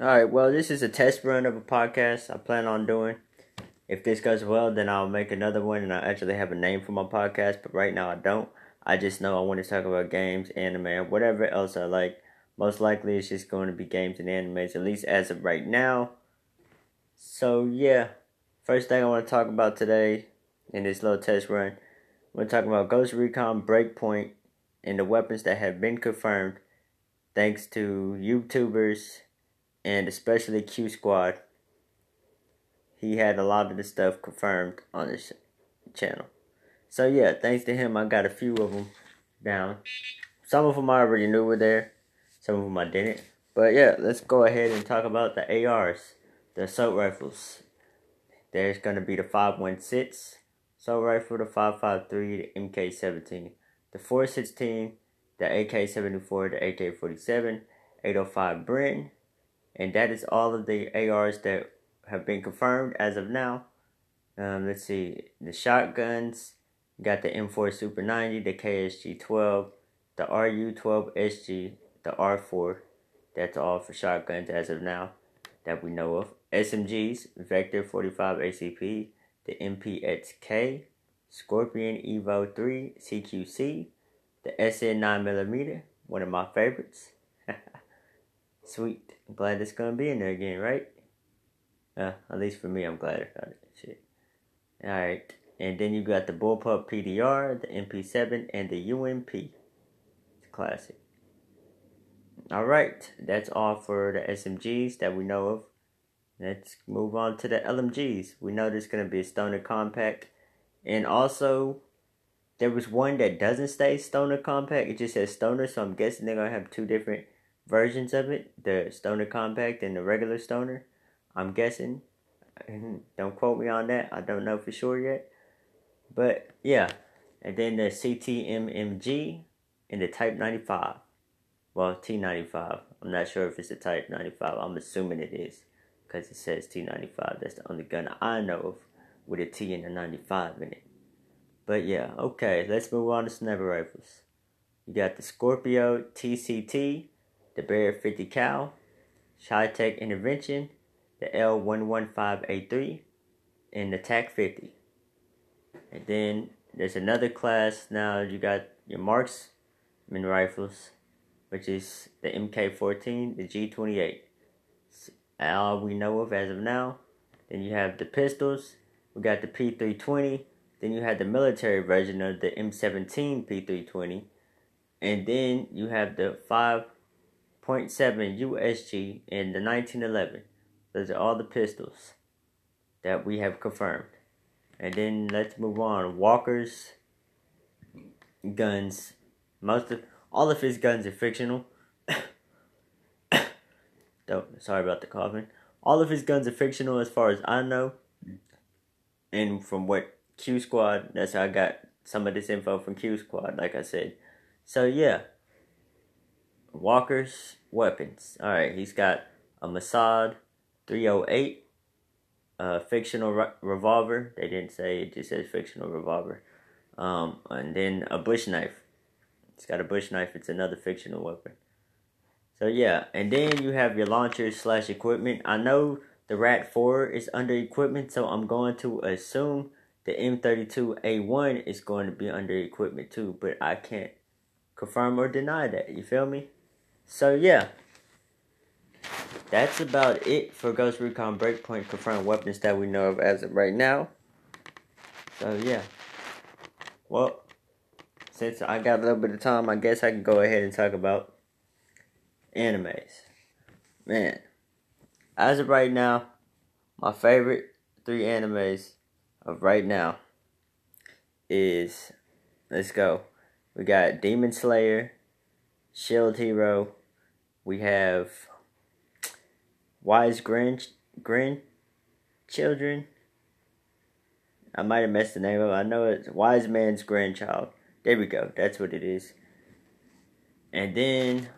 All right, well, this is a test run of a podcast I plan on doing. If this goes well, then I'll make another one and I actually have a name for my podcast, but right now I don't. I just know I want to talk about games, anime, or whatever else I like. Most likely it's just going to be games and animes, at least as of right now. So, yeah, first thing I want to talk about today in this little test run, we're talking about Ghost Recon Breakpoint and the weapons that have been confirmed thanks to YouTubers and especially Q Squad. He had a lot of the stuff confirmed on his channel. So yeah, thanks to him, I got a few of them down. Some of them I already knew were there. Some of them I didn't. But yeah, let's go ahead and talk about the ARs, the assault rifles. There's gonna be the 516 assault rifle, the 553, the MK17, the 416, the AK-74, the AK-47, 805 Bren, and that is all of the ARs that have been confirmed as of now. Um, let's see, the shotguns, got the M4 Super 90, the KSG 12, the RU 12 SG, the R4. That's all for shotguns as of now that we know of. SMGs, Vector 45 ACP, the MPXK, Scorpion Evo 3 CQC, the SN 9mm, one of my favorites. Sweet. I'm glad it's gonna be in there again, right? Uh, at least for me, I'm glad got it. Shit. Alright. And then you got the Bullpup PDR, the MP7, and the UMP. It's classic. Alright, that's all for the SMGs that we know of. Let's move on to the LMGs. We know there's going to be a Stoner Compact. And also, there was one that doesn't say Stoner Compact. It just says Stoner, so I'm guessing they're going to have two different versions of it. The Stoner Compact and the regular Stoner. I'm guessing. Don't quote me on that. I don't know for sure yet. But, yeah. And then the CTMMG and the Type 95. Well, T95. I'm not sure if it's the Type 95. I'm assuming it is because it says T95. That's the only gun I know of with a T and a 95 in it. But yeah, okay, let's move on to sniper rifles. You got the Scorpio TCT, the Bear 50 Cal, Tech Intervention, the L115A3, and the TAC 50. And then there's another class now. You got your marksman rifles, which is the MK14, the G28 all we know of as of now. Then you have the pistols. We got the P320. Then you have the military version of the M17 P320. And then you have the 5.7 USG in the 1911. Those are all the pistols that we have confirmed. And then let's move on. Walker's guns. Most of all of his guns are fictional. sorry about the coughing. All of his guns are fictional as far as I know. And from what Q Squad, that's how I got some of this info from Q Squad, like I said. So yeah. Walker's weapons. Alright, he's got a Mossad 308, a fictional re- revolver. They didn't say, it just says fictional revolver. Um, and then a bush knife. It's got a bush knife, it's another fictional weapon. So yeah, and then you have your launcher slash equipment. I know the Rat 4 is under equipment, so I'm going to assume the M32A1 is going to be under equipment too, but I can't confirm or deny that. You feel me? So yeah. That's about it for Ghost Recon Breakpoint confirmed weapons that we know of as of right now. So yeah. Well, since I got a little bit of time, I guess I can go ahead and talk about animes. Man, as of right now, my favorite three animes of right now is let's go. We got Demon Slayer, Shield Hero. We have Wise Grand Grandchildren. I might have messed the name up. I know it's Wise Man's Grandchild. There we go. That's what it is. And then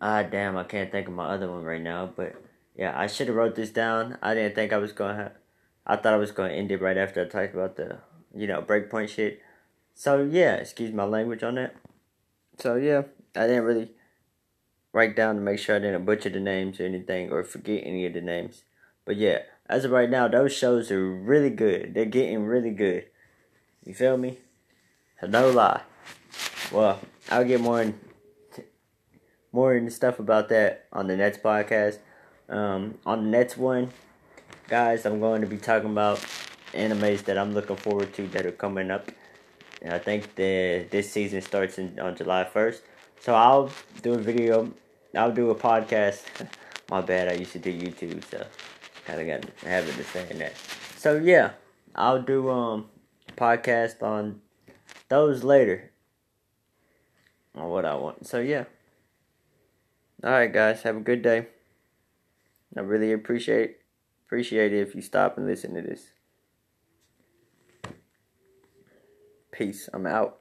Ah, damn, I can't think of my other one right now. But yeah, I should have wrote this down. I didn't think I was gonna. I thought I was gonna end it right after I talked about the, you know, breakpoint shit. So yeah, excuse my language on that. So yeah, I didn't really write down to make sure I didn't butcher the names or anything or forget any of the names. But yeah, as of right now, those shows are really good. They're getting really good. You feel me? No lie. Well, I'll get more in, more into stuff about that on the next podcast. Um, on the next one, guys, I'm going to be talking about animes that I'm looking forward to that are coming up. And I think the this season starts in, on July 1st. So I'll do a video. I'll do a podcast. My bad. I used to do YouTube, so kind of got the habit of saying that. So yeah, I'll do um podcast on those later. On what I want. So yeah. Alright guys, have a good day. I really appreciate appreciate it if you stop and listen to this. Peace. I'm out.